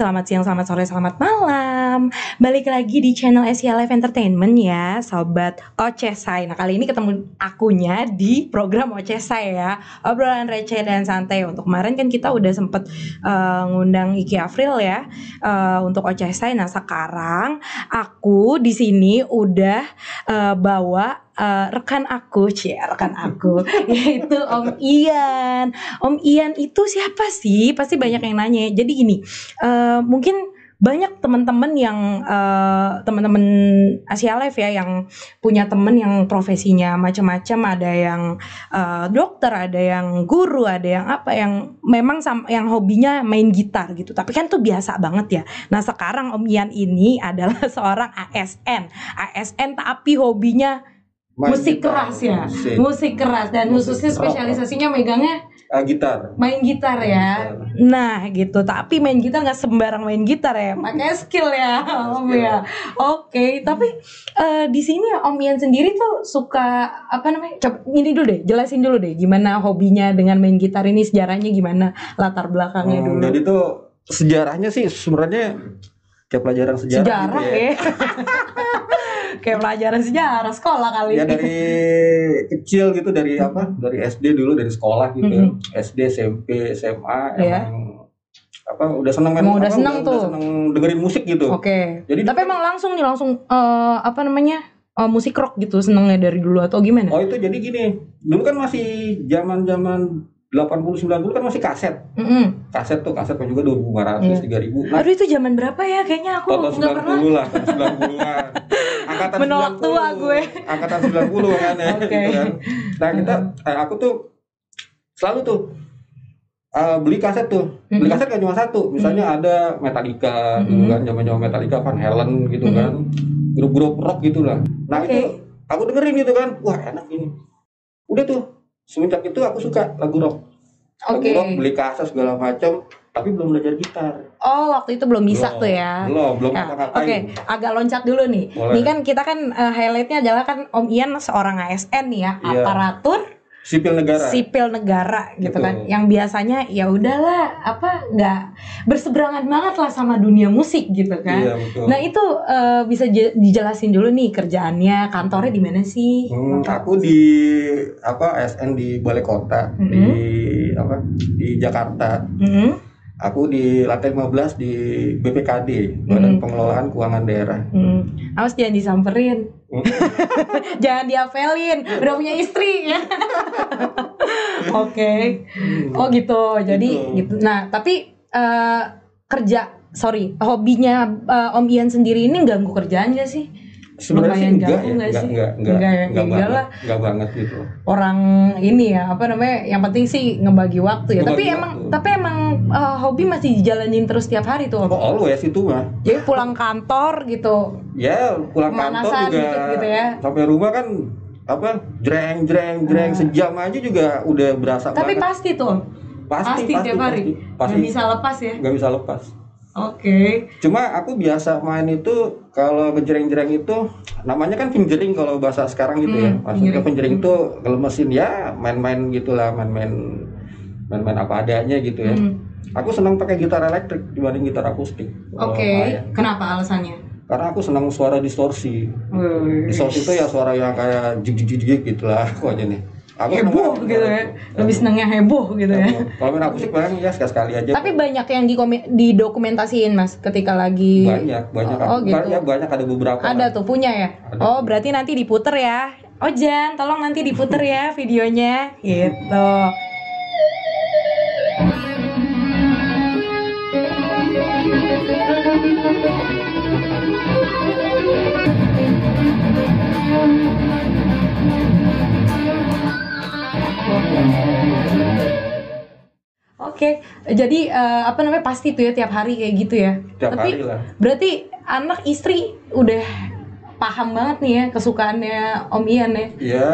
selamat siang, selamat sore, selamat malam. Balik lagi di channel Asia Live Entertainment ya, sobat Ocesai. Nah kali ini ketemu akunya di program Ocesai ya, obrolan receh dan santai. Untuk kemarin kan kita udah sempet uh, ngundang Iki Afril ya uh, untuk Ocesai. Nah sekarang aku di sini udah uh, bawa uh, rekan aku, cie rekan aku, yaitu Om Ian. Om Ian itu siapa sih? Pasti banyak yang nanya. Jadi gini, uh, mungkin banyak teman-teman yang uh, teman-teman Asia Live ya yang punya temen yang profesinya macam-macam. Ada yang uh, dokter ada yang guru ada yang apa yang memang sam yang hobinya main gitar gitu. Tapi kan tuh biasa banget ya. Nah sekarang Om Ian ini adalah seorang ASN ASN tapi hobinya Main musik gitar, keras ya. Musik. musik keras. Dan Musik khususnya spesialisasinya megangnya Ah, gitar. main gitar ya? Gitar. nah gitu. Tapi main gitar nggak sembarang main gitar ya. Pakai skill ya om Skill. ya. Oke tapi eh, di sini om Ian sendiri tuh suka apa namanya coba ini dulu deh jelasin dulu deh gimana hobinya dengan main gitar ini sejarahnya gimana latar belakangnya Hmm, dulu. jadi tuh sejarahnya sih sebenarnya kayak pelajaran sejarah, sejarah gitu ya kayak pelajaran sejarah sekolah kali Ya dari kecil gitu dari apa? Dari SD dulu dari sekolah gitu. Mhm. SD, SMP, SMA Iya. emang apa udah seneng main Emang udah apa, seneng udah, tuh. udah seneng dengerin musik gitu. oke Jadi tapi emang langsung nih langsung eh, apa namanya eh, musik rock gitu senengnya dari dulu atau gimana Oh itu jadi gini, dulu kan masih zaman-zaman 80 90 kan masih kaset. Mm-mm. Kaset tuh kaset kan juga 2500, 3000. Nah, Aduh itu zaman berapa ya? Kayaknya aku tahun nggak pernah. 90 lah, tahun 90-an. Angkatan Menolak 90. tua gue. Angkatan 90 kan ya Oke. gitu kan. Nah, kita eh, aku tuh selalu tuh eh, beli kaset tuh. Beli Mhm. kaset kan cuma satu. Misalnya ada Metallica gitu Mhm. kan, zaman-zaman Metallica Van Halen gitu Mhm. kan. Grup-grup rock gitu lah. Nah, Oke. itu aku dengerin gitu kan. Wah, enak ini. Udah tuh. Semenjak itu aku suka lagu rock. Lagu Oke. rock, beli kaset segala macam, tapi belum belajar gitar. Oh waktu itu belum bisa Belum. tuh ya. Belum, belum Ya, ngapa-ngapain. Oke, agak loncat dulu nih. Boleh. Ini kan kita kan eh, highlightnya adalah kan Om Ian seorang ASN nih ya, Iya. aparatur Sipil negara. sipil negara gitu Betul. kan. Yang biasanya ya udahlah apa nggak berseberangan banget lah sama dunia musik gitu kan. Iya, betul. Nah itu eh, bisa je- dijelasin dulu nih kerjaannya, kantornya di mana sih? Hmm, aku di apa ASN di Balai Kota Mhm. di apa di Jakarta. Mm-mm. Aku di lantai 15 di BPKD Badan Mhm. Pengelolaan Keuangan Daerah. Hmm. Awas jangan disamperin. Jangan diapelin. Udah punya istri ya. Oke. Oh gitu. Jadi Gitu. gitu. Nah, tapi eh, kerja sorry, hobinya eh, Om Ian sendiri ini ganggu kerjaan gak sih? Sebenarnya sih enggak ya, nggak enggak, sih? enggak, enggak, Enggak ya? enggak Ya banget, enggak banget gitu. Orang ini ya, apa namanya? Yang penting sih ngebagi waktu ya. Ngebagi tapi waktu. emang tapi emang eh, hobi masih dijalanin terus tiap hari tuh. Oh, always itu mah. Jadi pulang kantor gitu. Ya, pulang kantor juga dikit gitu ya. sampai rumah kan apa jreng jreng jreng Ah. sejam aja juga udah berasa Tapi banget. pasti tuh. Om. pasti, Pasti, tiap hari. pasti, pasti Nggak bisa lepas ya. nggak bisa lepas. Oke. Cuma aku biasa main itu kalau ngejreng-jreng itu namanya kan fingering kalau bahasa sekarang gitu ya. Hmm, Maksudnya fingering. itu ngelemesin ya main-main gitulah, main-main main-main apa adanya gitu ya. Hmm. Aku senang pakai gitar elektrik dibanding gitar akustik. Oke. main. Kenapa alasannya? Karena aku senang suara distorsi. Wih. Distorsi itu ya suara yang kayak jig jig jig gitu lah pokoknya nih. Aku heboh senang- gitu ya. Lebih senengnya heboh gitu ya. Kalau main akustik paling ya sekali-sekali aja. Tapi banyak yang dikome- didokumentasiin Mas ketika lagi banyak, banyak. Oh, gitu. Ya banyak ada beberapa. ada tuh punya ya. Ada. Oh, berarti nanti diputer ya. Oh Jan, tolong nanti diputer ya videonya gitu. Oke, jadi eh, apa namanya pasti tuh ya tiap hari kayak gitu ya. Tiap Tapi hari lah. berarti anak istri udah paham banget nih ya kesukaannya Om Ian ya. Ya,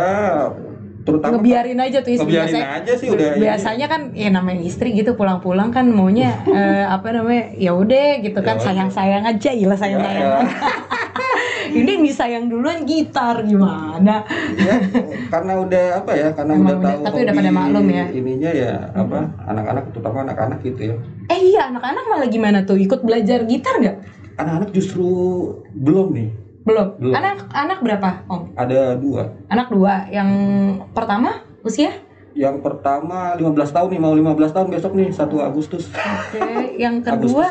terutama Ngebiarin aja tuh istri Ngebiarin biasanya. aja sih udah. Biasanya kan ya namanya istri gitu pulang-pulang kan maunya eh, apa namanya ya udah gitu kan Ya udah. sayang-sayang aja gila sayang-sayang. Ya, Ini yang disayang duluan gitar gimana? ya, karena udah apa ya karena Emang udah udah- tahu tapi udah pada maklum ya. ininya ya apa anak-anak terutama anak-anak gitu ya Eh iya, anak-anak malah gimana tuh? Ikut belajar gitar nggak? Anak-anak justru belum nih. Belum. Belum. Anak anak berapa, Om? Ada dua. Anak dua. Yang pertama usia? Yang pertama 15 tahun nih, mau 15 tahun besok nih 1 Agustus. Oke. Yang kedua?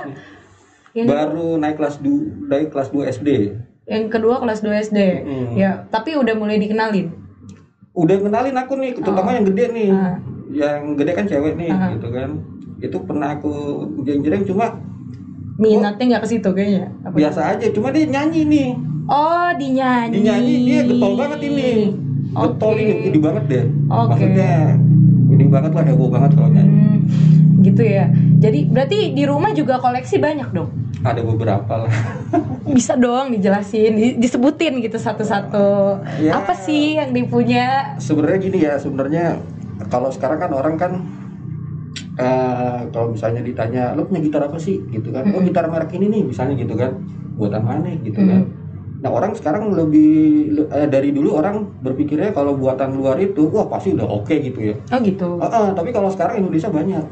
Yang, Baru naik kelas 2, naik kelas 2 SD. yang kedua kelas 2 SD. Hmm. Ya, tapi udah mulai dikenalin. Udah kenalin aku nih, terutama yang gede nih. Ah. Yang gede kan cewek nih, Ah. gitu kan. Itu pernah aku jeng-jeng cuma Minatnya nggak ke situ kayaknya. Apa? biasa aja, cuma dia nyanyi nih. Oh, dinyanyi. Dinyanyi dia getol banget ini. Getol ini, ini banget deh. Oke. Maksudnya ini banget lah, heboh banget kalau nyanyi. Hmm, gitu ya. Jadi berarti di rumah juga koleksi banyak dong. Ada beberapa lah. Bisa dong dijelasin, di- disebutin gitu satu-satu. Ya. Apa sih yang dipunya? sebenarnya gini ya sebenarnya kalau sekarang kan orang kan eh kalau misalnya ditanya lo punya gitar apa sih gitu kan oh Mm-mm. gitar merek ini nih misalnya gitu kan buatan mana gitu Mm. kan nah orang sekarang lebih le- eh, dari dulu orang berpikirnya kalau buatan luar itu wah pasti udah oke gitu ya Oh gitu. Ah, ah, tapi kalau sekarang Indonesia banyak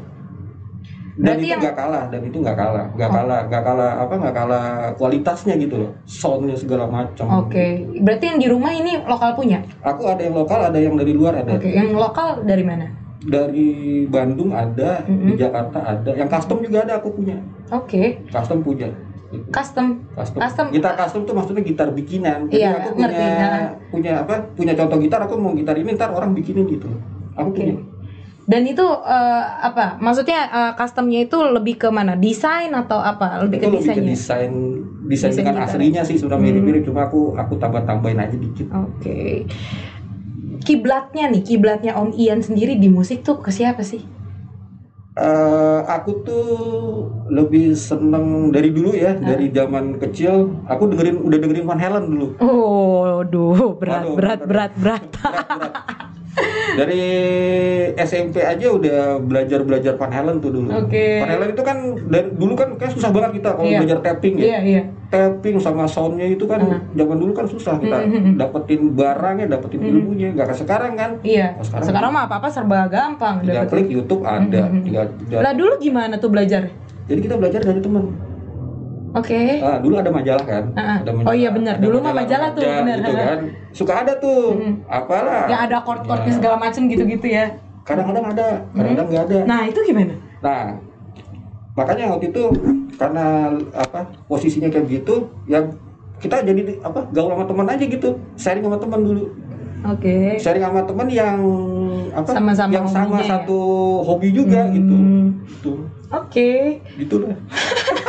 dan Berarti itu yang- nggak kalah dan itu nggak kalah nggak Oh. kalah nggak kalah apa nggak kalah kualitasnya gitu loh soundnya segala macam Oke. Berarti yang di rumah ini lokal punya. aku ada yang lokal ada yang dari luar ada Oke. Yang lokal dari mana? dari Bandung ada, Mm-mm. di Jakarta ada, yang custom juga ada aku punya, Oke. custom punya. Gitu. Custom. Custom. Custom. Gitar custom tuh maksudnya gitar bikinan. Jadi Iya, aku ngerti, punya nah. punya apa? Punya contoh gitar aku mau gitar ini ntar orang bikinin gitu. Aku Oke. punya. Dan itu eh, apa? Maksudnya eh, customnya itu lebih ke mana? Desain atau apa? Lebih Itu ke lebih ke desain desain Desain dengan gitar. aslinya sih sudah Hmm. mirip-mirip cuma aku aku tambah-tambahin aja dikit. Oke. Kiblatnya nih, kiblatnya Om Ian sendiri di musik tuh ke siapa sih? Eh, aku tuh lebih seneng dari dulu ya, dari zaman kecil aku dengerin udah dengerin Van Halen dulu. Oh, duh, berat, Waduh, berat, berat, berat. berat-berat. Dari SMP aja udah belajar belajar Van Halen tuh dulu. Oke. Van Halen itu kan dari dulu kan kayak susah banget kita kalau Iya. belajar tapping ya. Iya, iya. Tapping sama soundnya itu kan Ah. zaman dulu kan susah kita Mhm. dapetin barangnya, dapetin Mhm. ilmunya. Gak kayak sekarang kan. Iya. Oh, sekarang- Sekarang mah apa-apa serba gampang. Tinggal klik YouTube ada. Mhm. Tinggal, tinggal- Lah dulu gimana tuh belajar? Jadi kita belajar dari teman. Oke. Ah, dulu ada majalah kan. Ah. Ada Oh iya benar. Dulu mah majalah tuh, remaja benar. Gitu kan. Suka ada tuh. Mhm. Apalah. Yang ada chord-chordnya Ya. segala macem gitu-gitu ya. Kadang-kadang ada, kadang-kadang nggak ada. Nah, itu gimana? Nah, makanya waktu itu karena apa posisinya kayak gitu, ya kita jadi apa gaul sama teman aja gitu, sharing sama teman dulu, Oke. sharing sama teman yang apa Sama-sama yang sama ya? satu hobi juga gitu, Hmm. gitu, Oke. gitu lah.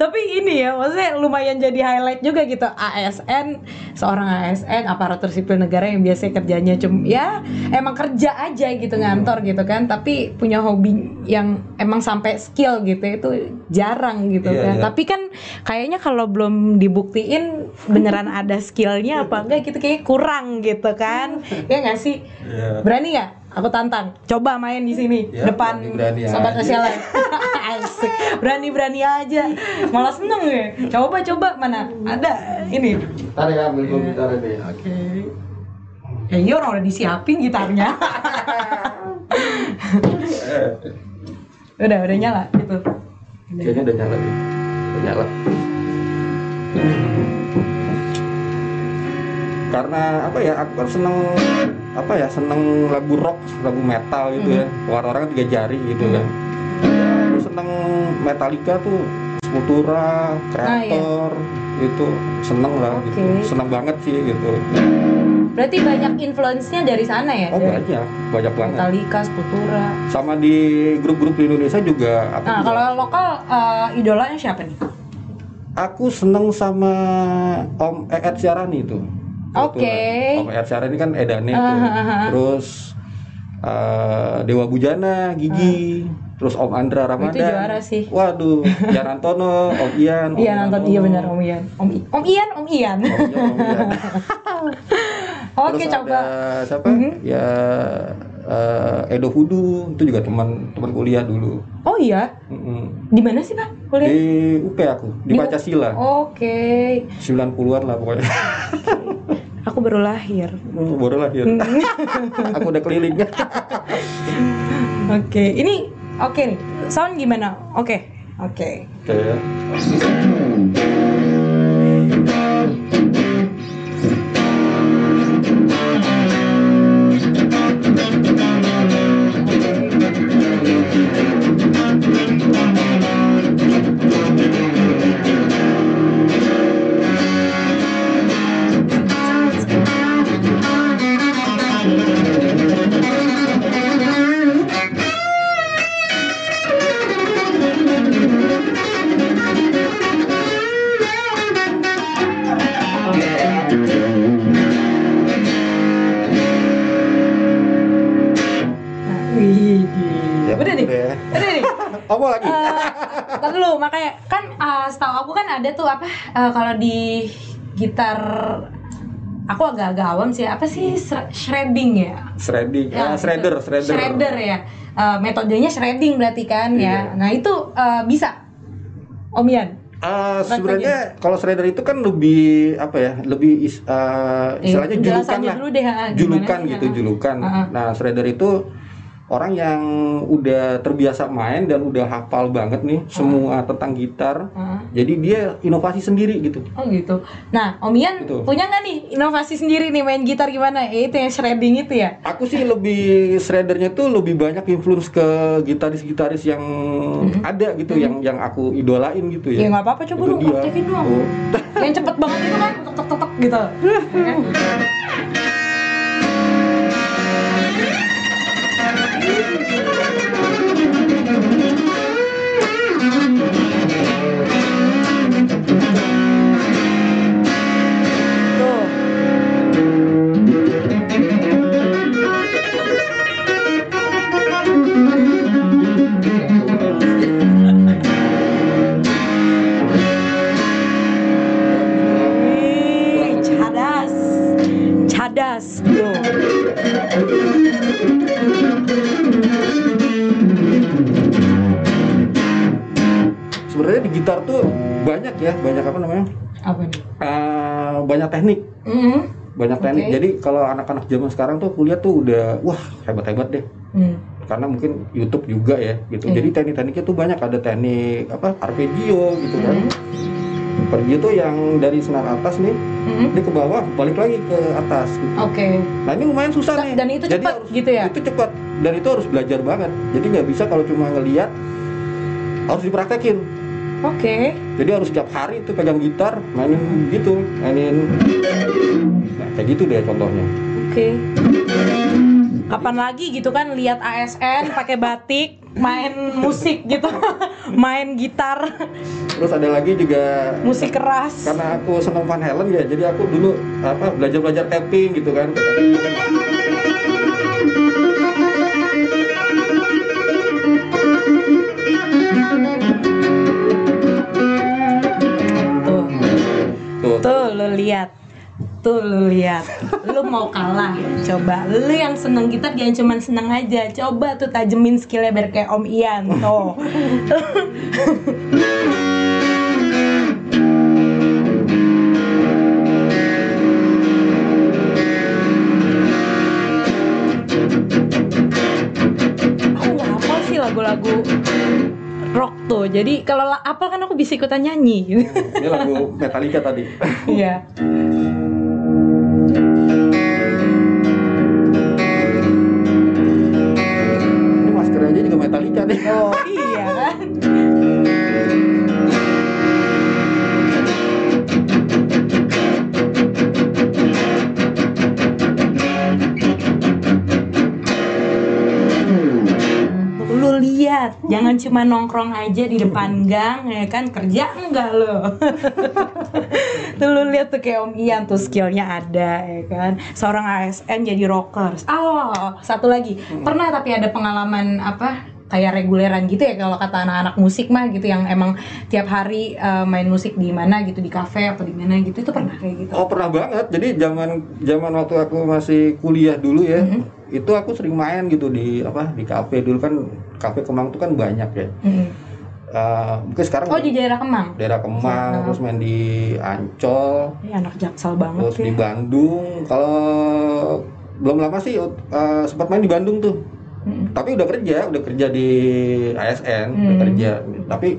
Tapi ini ya, maksudnya lumayan jadi highlight juga gitu. ASN, seorang ASN, aparatur sipil negara yang biasanya kerjanya cuma ya emang kerja aja gitu ngantor gitu kan. Tapi punya hobi yang emang sampai skill gitu itu jarang gitu Iya, kan. iya. Tapi kan kayaknya kalau belum dibuktiin beneran ada skillnya apa enggak gitu kayak kurang gitu kan. Ya nggak sih? Ya. Berani nggak? Aku tantang. Coba main di sini Ya, depan berani-berani sobat aja. sosial Asik. Berani-berani aja. Malah seneng ya. Coba coba mana? Ada ini. Tarik ambil gitar deh. Oke. Ya iya orang udah disiapin gitarnya. udah udah nyala gitu. Kayaknya udah nyala nih, udah nyala. Karena apa ya, aku kan seneng apa ya, seneng lagu rock, lagu metal gitu ya. Orang-orang kan tiga jari gitu kan. Ya, aku seneng Metallica tuh, Sepultura, Creator, itu seneng lah gitu. Oke. Seneng banget sih gitu. Berarti banyak influence-nya dari sana ya? Oh Dari banyak, banyak banget. Metallica, Sepultura. Sama di grup-grup di Indonesia juga. Aku Nah, juga- kalau lokal eh, idolanya siapa nih? Aku seneng sama Om Ed Syarani itu. Oke. Kebetulan. Om Ed Syarani kan Edane tuh. Ah, ah. Terus eh, Dewa Bujana, Gigi, terus Om Andra Ramadan. Itu juara sih. Waduh, Yan Antono, Om Ian. Om Iya nonton Antono. iya benar Om Ian. Om, I- Om Ian, Om Ian. Om Ian, Om Ian. Oke Terus coba. ada siapa? Mhm. Ya eh, Edo Hudu itu juga teman teman kuliah dulu. Oh iya, Mm-mm. di mana sih Pak? Kuliah? Di UP aku, di, Di Pancasila. Oke. 90-an lah pokoknya. Aku baru lahir. Hmm, baru lahir. Hmm. aku udah keliling. Oke, ini Oke nih, sound gimana? Oke, oke. Oke ya. Apa eh, kalau di gitar aku agak-agak awam sih apa sih shre- shredding ya Shredding, Ya, ah, shredder, gitu. shredder. Shredder ya. Eh, metodenya shredding berarti kan ya. Iya. Nah, itu eh, bisa. Om Ian. Ah, sebenarnya kalau shredder itu kan lebih apa ya? Lebih is, ah, Eh, istilahnya julukan penjelasannya lah. dulu deh, ha, gimana julukan gitu, ha. julukan. Ha-ha. Nah, shredder itu orang yang udah terbiasa main dan udah hafal banget nih semua tentang gitar. Heeh. Jadi dia inovasi sendiri gitu. Oh gitu. Nah, Om Ian Gitu. punya nggak nih inovasi sendiri nih main gitar gimana? Eh, itu yang shredding itu ya? Aku sih lebih shreddernya tuh lebih banyak influence ke gitaris-gitaris yang ada gitu, yang yang aku idolain gitu Ya ya. nggak apa-apa coba dong aktifin dong. Oh. yang cepet banget itu kan tek tek gitu. Ya kan? Cadas. Cadas. Tuh. Ya, banyak apa namanya? Apa nih? Ah, banyak teknik, Mm. banyak teknik. Oke. Jadi kalau anak-anak zaman sekarang tuh kuliah tuh udah wah hebat-hebat deh. Hmm. Karena mungkin YouTube juga ya gitu. Iya. Jadi teknik-tekniknya tuh banyak ada teknik apa arpeggio gitu kan. Hmm. Arpeggio tuh yang dari senar atas nih, Mm-mm. dia ke bawah balik lagi ke atas gitu. Oke. Nah ini lumayan susah nih. dan itu Jadi cepat harus- gitu ya? Itu cepat dan itu harus belajar banget. Jadi nggak bisa kalau cuma ngelihat harus dipraktekin. Oke. Jadi harus setiap hari itu pegang gitar, mainin gitu, mainin. Nah kayak gitu deh contohnya. Oke. Kapan lagi gitu kan lihat ASN pakai batik, main musik gitu, main gitar, Terus ada lagi juga musik keras. karena aku seneng Van Halen ya, jadi aku dulu apa belajar belajar tapping gitu kan. Lihat. Tuh lu lihat. Lu mau kalah. Coba lu yang seneng gitar jangan cuma seneng aja. Coba tuh tajemin skillnya biar kayak Om Ian tuh. aku nggak sih lagu-lagu rock tuh. Jadi kalau la- apal kan aku bisa ikutan nyanyi. Gitu Ini lagu Metallica tadi. iya cuma nongkrong aja di depan gang ya kan? Kerja enggak lo? Tuh lu lihat tuh kayak Om Ian tuh skillnya ada ya kan? Seorang ASN jadi rockers. Oh satu lagi. Pernah tapi ada pengalaman apa kayak reguleran gitu ya? Kalau kata anak-anak musik mah gitu yang emang tiap hari eh, main musik di mana gitu di kafe atau di mana gitu itu pernah kayak gitu? Oh pernah banget. Jadi zaman zaman waktu aku masih kuliah dulu ya, itu aku sering main gitu di apa di kafe. Dulu kan kafe Kemang itu kan banyak ya. Mm. Eh, mungkin sekarang oh di daerah Kemang daerah Kemang, terus main di Ancol, Ini anak jaksel banget terus di ya Bandung. Kalau belum lama sih eh, sempat main di Bandung tuh. Mm. tapi udah kerja udah kerja di ASN udah Hmm. kerja tapi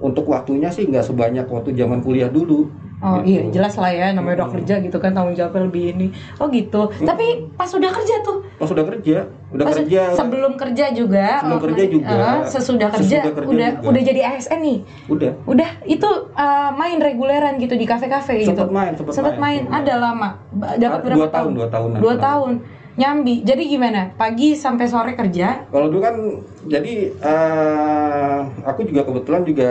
untuk waktunya sih nggak sebanyak waktu zaman kuliah dulu Oh Gitu. iya jelas lah ya namanya udah Mm. kerja gitu kan tanggung jawabnya lebih ini. Oh gitu. Tapi pas udah kerja tuh, pas udah kerja udah pas kerja sebelum kerja juga, Sebelum oh, kerja juga. eh, sesudah kerja, Sesudah kerja udah juga. udah jadi ASN nih. udah Udah itu eh, main reguleran gitu di kafe-kafe gitu. sempet main sempet, Sempet main, ada lama. Ba- Dapat Ah, berapa dua tahun dua tahunan Dua tahun. Nyambi. Jadi gimana? Pagi sampai sore kerja. kalau dulu kan jadi eh, aku juga kebetulan juga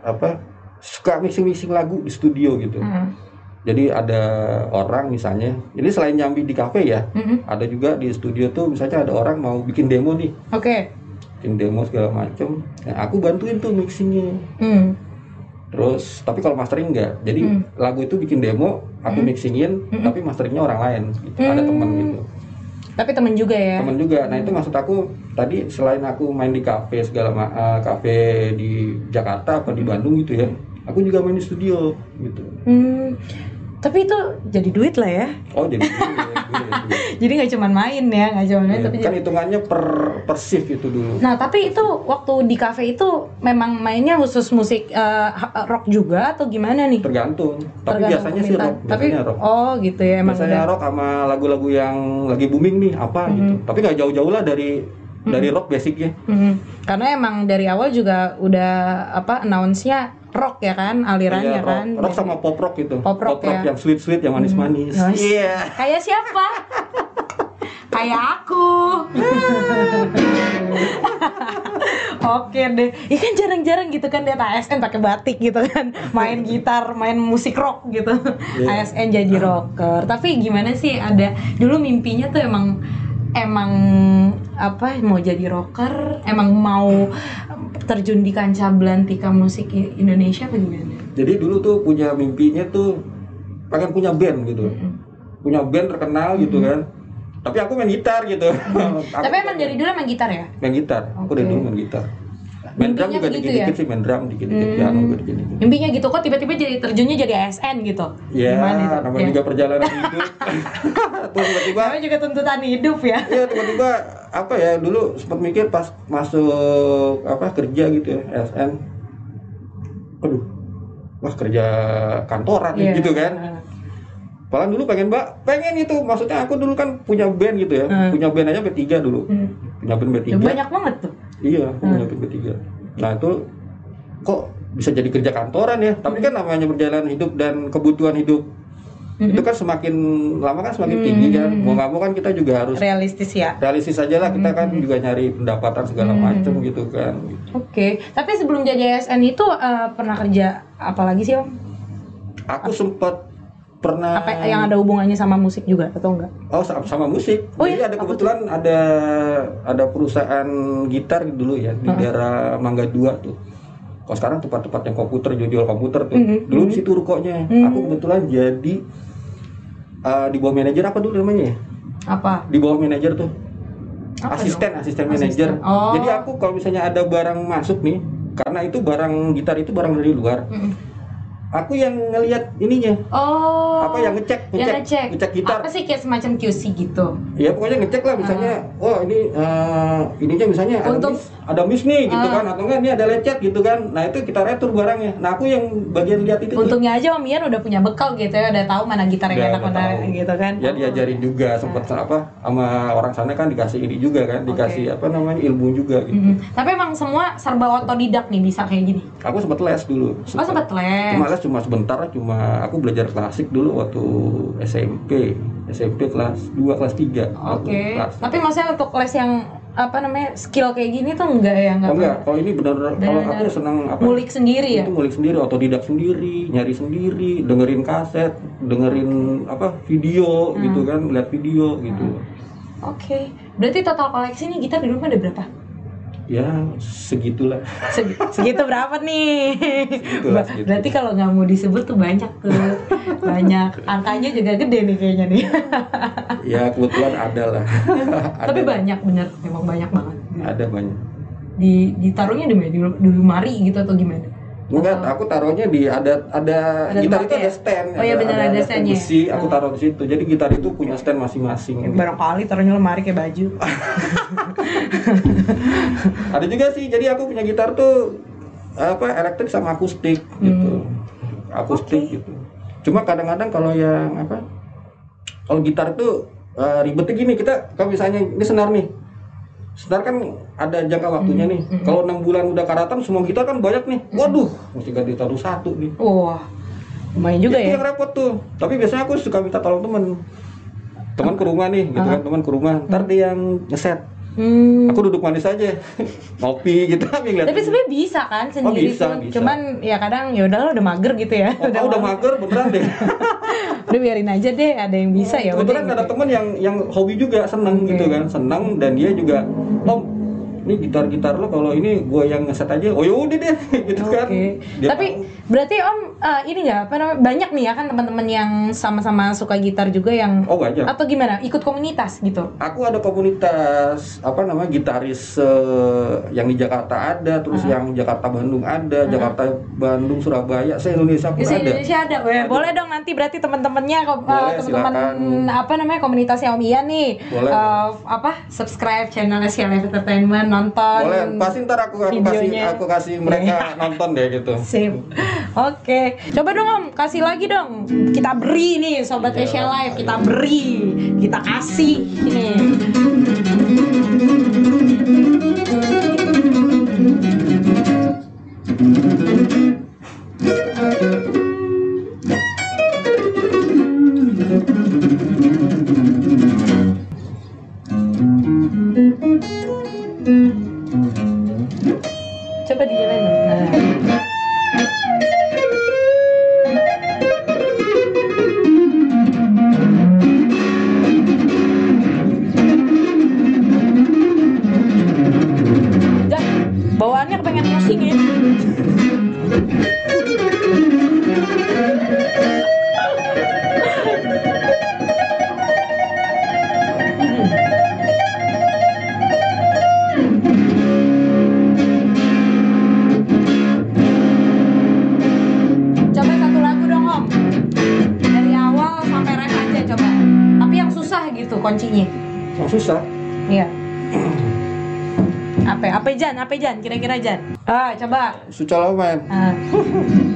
apa suka mixing mixing lagu di studio gitu Hmm. jadi ada orang misalnya jadi selain nyambi di kafe ya Mhm. ada juga di studio tuh misalnya ada orang mau bikin demo nih Oke. bikin demo segala macem nah, aku bantuin tuh mixingnya Hmm. terus tapi kalau mastering enggak jadi Hmm. lagu itu bikin demo aku Hmm. mixingin Hmm. tapi masteringnya orang lain gitu. ada Hmm. teman gitu Tapi temen juga ya. teman juga nah itu maksud aku tadi selain aku main di kafe segala ma- eh, kafe di Jakarta apa di Bandung gitu ya aku juga main di studio gitu Hmm. Tapi itu jadi duit lah ya. oh jadi gitu, gitu, gitu. Jadi nggak cuma main ya, nggak cuma main Iya, tapi kan jadi- hitungannya per per shift itu dulu Nah, tapi itu waktu di kafe itu memang mainnya khusus musik ha- rock juga atau gimana nih? tergantung tapi Tergantung biasanya sih rock Tapi biasanya rock oh gitu ya emang biasanya udah. rock sama lagu-lagu yang lagi booming nih apa gitu Mhm. tapi nggak jauh-jauh lah dari dari rock basicnya Hmm. Karena emang dari awal juga udah apa announce-nya rock ya kan alirannya Iya, rock, kan. rock sama pop rock gitu Pop rock ya. yang sweet sweet yang manis manis Hmm. iya Kayak siapa? Kayak aku. Oke deh. Iya kan jarang-jarang gitu kan dia ASN pakai batik gitu kan, main gitar, main musik rock gitu. Iya. ASN jadi rocker. Tapi gimana sih ada dulu mimpinya tuh emang emang apa mau jadi rocker, emang mau terjun di kancah belantika musik Indonesia apa gimana? jadi dulu tuh punya mimpinya tuh pengen punya band gitu Mm-mm. punya band terkenal gitu kan tapi aku main gitar gitu Aku Tapi emang dari dulu emang gitar ya? main gitar aku dari Oke. dulu main gitar main drum juga dikit-dikit ya? sih main drum dikit-dikit Hmm. piano juga dikit-dikit Mimpinya gitu kok tiba-tiba jadi terjunnya jadi ASN gitu. ya itu? namanya Ya. juga perjalanan hidup tiba-tiba Namanya juga tuntutan hidup ya. Iya tiba-tiba apa ya dulu sempat mikir pas masuk apa kerja gitu ya SN. Aduh, wah kerja kantoran Iya. gitu kan. Padahal dulu pengen mbak, pengen itu maksudnya aku dulu kan punya band gitu ya, Hmm. punya band aja B3 dulu, Hmm. punya band B3. Ya, banyak banget tuh. Iya, aku Hmm. band B3. Nah itu kok bisa jadi kerja kantoran ya? Tapi kan namanya berjalan hidup dan kebutuhan hidup Hmm. itu kan semakin lama kan semakin Hmm. tinggi kan. Mau nggak mau kan kita juga harus Realistis ya. realistis aja lah kita kan juga nyari pendapatan segala Hmm. macem gitu kan Oke, tapi sebelum jadi ASN itu eh, pernah kerja apa lagi sih om? aku sempat pernah Apa yang ada hubungannya sama musik juga atau enggak? oh sama, sama musik Oh jadi iya? ada Apa kebetulan ada ada perusahaan gitar dulu ya di Heeh. daerah Mangga 2 tuh kalau sekarang tempat-tempat yang komputer jual komputer tuh Mhm, dulu mhm. di situ rukonya Mhm. aku kebetulan jadi uh, di bawah manajer apa dulu namanya ya Apa? di bawah manajer tuh Apa asisten dong? asisten manajer Oh. jadi aku kalau misalnya ada barang masuk nih karena itu barang gitar itu barang dari luar Mm-mm. Aku yang ngelihat ininya Oh. apa yang ngecek yang ngecek ngecek. gitar Apa sih kayak semacam QC gitu? ya pokoknya ngecek lah misalnya oh ini eh, ininya misalnya Untuk- ada miss nih gitu Ah. kan atau enggak ini ada lecet gitu kan nah itu kita retur barangnya nah aku yang bagian lihat itu. Untungnya aja Om Ian udah punya bekal gitu ya, udah tahu mana gitar yang Udah, enak mana tahu. gitu kan. ya diajarin juga sempat apa sama orang sana kan dikasih ini juga kan dikasih apa namanya ilmu juga gitu Mm-mm. Tapi emang semua serba otodidak nih bisa kayak gini. aku sempat les dulu Oh sempet les. cuma les cuma sebentar cuma aku belajar klasik dulu waktu SMP SMP kelas 2 kelas 3 Oke. Tapi maksudnya untuk les yang apa namanya skill kayak gini tuh enggak ya enggak? oh enggak kalau ini benar kalau aku senang apa Ngulik sendiri ya. itu ngulik sendiri otodidak sendiri nyari sendiri dengerin kaset dengerin apa video Hmm. gitu kan lihat video gitu Oke. Berarti total koleksi nih gitar di rumah ada berapa? Ya segitulah Seg- segitu berapa nih? Segitulah, segitu. Berarti kalau nggak mau disebut tuh banyak tuh, banyak. Angkanya juga gede nih kayaknya nih. ya kebetulan ada lah Tapi banyak bener, emang banyak banget. ada banyak Di ditaruhnya di? Di, di lemari gitu atau gimana? Enggak, aku taruhnya di ada ada, Ada gitar itu tempatnya ada ya? stand. Oh iya, benar, ada stand standnya. besi, aku Oh. taruh di situ. Jadi gitar itu punya stand masing-masing. Barangkali taruhnya lemari kayak baju. ada juga sih jadi aku punya gitar tuh apa elektrik sama akustik gitu akustik Oke. gitu cuma kadang-kadang kalau yang apa kalau gitar itu eh, ribetnya gini kita kalau misalnya ini senar nih senar kan ada jangka waktunya nih. kalau enam bulan udah karatan semua gitar kan banyak nih. Waduh mesti ganti taruh satu nih. Wah, lumayan juga itu ya. yang repot tuh. Tapi biasanya aku suka minta tolong temen. Teman ke rumah nih gitu kan teman ke rumah. Ntar dia yang ngeset Hmm. aku duduk manis aja ngopi gitu tapi sebenarnya bisa kan sendiri bisa, tuh. bisa. Cuman ya kadang ya udah lo udah mager gitu ya. Oh, udah, udah mager beneran deh. udah biarin aja deh, ada yang bisa ya udah. Kebetulan ada temen yang yang hobi juga seneng Oke. gitu kan, seneng dan dia juga, om ini gitar gitar lo kalau ini gue yang ngeset aja, oh yaudah deh gitu kan. Oke. Dia Tapi berarti Om eh, ini nggak apa namanya banyak nih ya kan teman-teman yang sama-sama suka gitar juga yang tahu. oh banyak. atau gimana? Ikut komunitas gitu. Aku ada komunitas apa namanya gitaris eh, yang di Jakarta ada, terus yang Jakarta Bandung ada, Jakarta Bandung Surabaya, se Indonesia pun Di ada. Indonesia ada, Weh. boleh dong nanti berarti teman-temannya eh, Boleh, teman-teman apa namanya komunitasnya Om Ian nih Boleh. eh, apa subscribe channelnya Live Entertainment nonton Boleh, pasti ntar aku aku kasih aku kasih mereka nonton deh gitu. Sip. Oke. Coba dong Om, kasih lagi dong. Kita beri nih sobat Iya. Asia Live, kita beri, kita kasih. Nih. Yeah. Jan? Kira-kira Jan? Ah, coba. Susah lah main. Ah.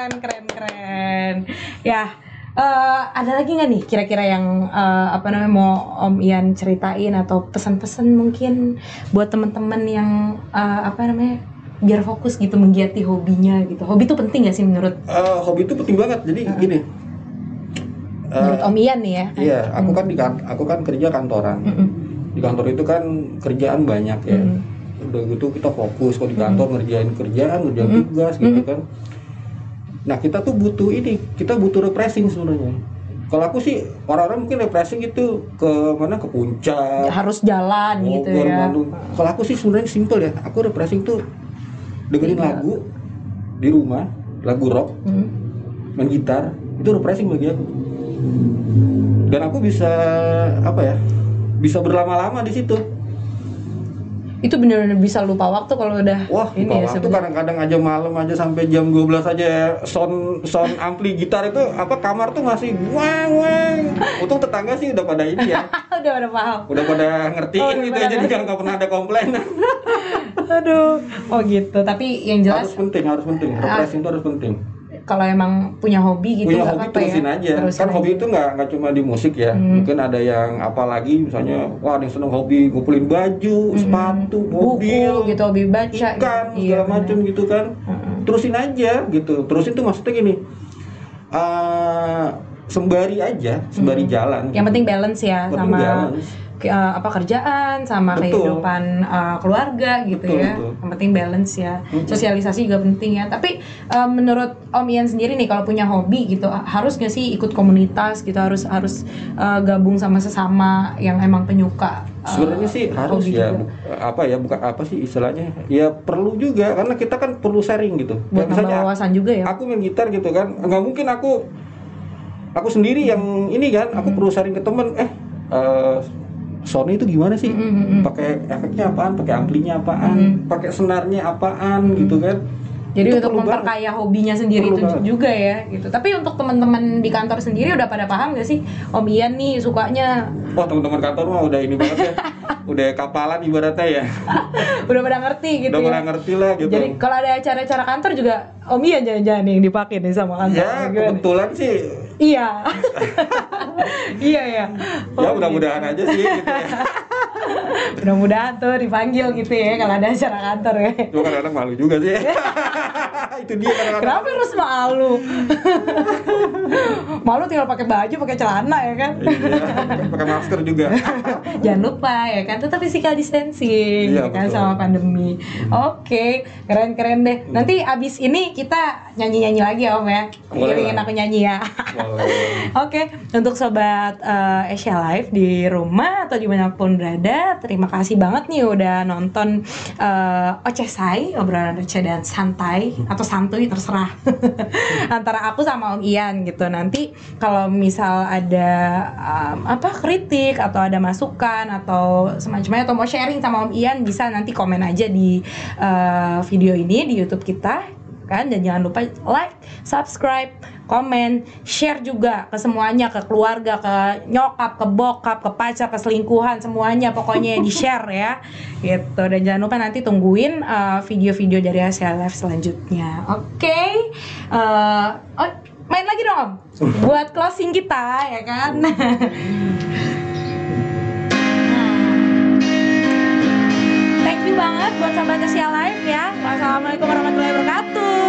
keren, keren, keren. Ya, eh, ada lagi nggak nih kira-kira yang eh, apa namanya mau Om Ian ceritain atau pesan-pesan mungkin buat teman-teman yang eh, apa namanya biar fokus gitu menggiati hobinya gitu. Hobi itu penting gak sih menurut Eh, hobi itu penting banget. Jadi gini. menurut eh, Om Ian nih ya? Iya, aku kan di kan- aku kan kerja kantoran. Mm-mm. Di kantor itu kan kerjaan banyak ya. Mm. Udah gitu kita fokus kalau di kantor ngerjain kerjaan, ngerjain tugas gitu kan. Nah, kita tuh butuh ini, kita butuh refreshing sebenarnya. Kalau aku sih orang-orang mungkin refreshing itu ke mana ke puncak, Harus jalan gitu Bogor, ya. Bandung. Kalau aku sih sebenarnya simple ya. Aku refreshing tuh dengerin Iya. lagu di rumah, lagu rock, Mm. main gitar, itu refreshing bagi aku. Dan aku bisa apa ya? Bisa berlama-lama di situ. Itu bener-bener bisa lupa waktu kalau udah Wah, ini ini ya waktu kadang-kadang aja malam aja sampai jam 12 aja sound sound ampli gitar itu apa kamar tuh masih wang wang. Untung tetangga sih udah pada ini ya. udah pada paham. Udah pada ngertiin Oh, udah gitu ya, jadi nggak pernah ada komplain. Aduh. Oh gitu. Tapi yang jelas harus penting, harus penting. Refreshing itu harus penting. Kalau emang punya hobi gitu punya hobi apa-apa terusin ya. aja Terusin kan aja. hobi itu nggak nggak cuma di musik ya Hmm. mungkin ada yang apalagi misalnya wah ada yang seneng hobi ngumpulin baju sepatu mobil buku gitu hobi baca ikan gitu. segala benar. macam gitu kan Mm-mm. terusin aja gitu terusin tuh maksudnya gini eh, sembari aja sembari jalan Hmm. yang penting balance ya Penting sama balance. Uh, apa kerjaan sama Betul. kehidupan uh, keluarga gitu Betul, ya betul. yang penting balance ya Mm-mm. sosialisasi juga penting ya tapi uh, menurut Om Ian sendiri nih kalau punya hobi gitu uh, harus gak sih ikut komunitas gitu harus harus uh, gabung sama sesama yang emang penyuka uh, sebenarnya sih harus ya juga. apa ya bukan apa sih istilahnya ya perlu juga karena kita kan perlu sharing gitu buat nambah wawasan juga ya aku main gitar gitu kan nggak mungkin aku aku sendiri yang ini kan aku perlu sharing ke temen eh eh, Sony itu gimana sih Mm, mm, mm. pakai efeknya apaan pakai amplinya apaan Mm. pakai senarnya apaan gitu kan Jadi Itu untuk perlu banget. memperkaya hobinya sendiri Perlu itu banget. juga ya gitu. Tapi untuk teman-teman di kantor sendiri udah pada paham gak sih Om Ian nih sukanya wah teman-teman kantor mah udah ini banget ya udah kapalan ibaratnya ya udah pada ngerti gitu udah ya. pernah ngerti lah gitu Jadi kalau ada acara-acara kantor juga Om Ian jangan-jangan yang dipakai nih sama kantor. ya kebetulan sih Iya. iya ya. ya mudah-mudahan aja sih gitu ya Mudah-mudahan tuh dipanggil gitu ya kalau ada acara kantor ya. cuma kadang-kadang malu juga sih itu dia kadang-kadang Kenapa harus malu? malu tinggal pakai baju, pakai celana ya kan? Iya, pakai masker juga Jangan lupa ya kan tetap physical distancing Iya, ya kan betul. sama pandemi. Oke, keren-keren deh. Nanti abis ini kita nyanyi-nyanyi lagi ya Om ya. Boleh Iringin lah. aku nyanyi ya. Oke, untuk sobat eh, Asia Live di rumah atau di mana pun berada, terima kasih banget nih udah nonton eh Oceh Sai, obrolan receh dan santai atau santuy terserah antara aku sama Om Ian gitu. Nanti kalau misal ada em, apa kritik atau ada masukan atau semacamnya atau mau sharing sama Om Ian bisa nanti komen aja di eh, video ini di YouTube kita kan? Dan jangan lupa like, subscribe, komen, share juga ke semuanya ke keluarga, ke nyokap, ke bokap, ke pacar, ke selingkuhan semuanya pokoknya di share ya. Gitu. Dan jangan lupa nanti tungguin uh, video-video dari Asia Live selanjutnya. Oke? Uh, oh, main lagi dong Om? Buat closing kita ya kan? Thank you banget buat sahabat Asia Live ya. Wassalamualaikum warahmatullahi wabarakatuh.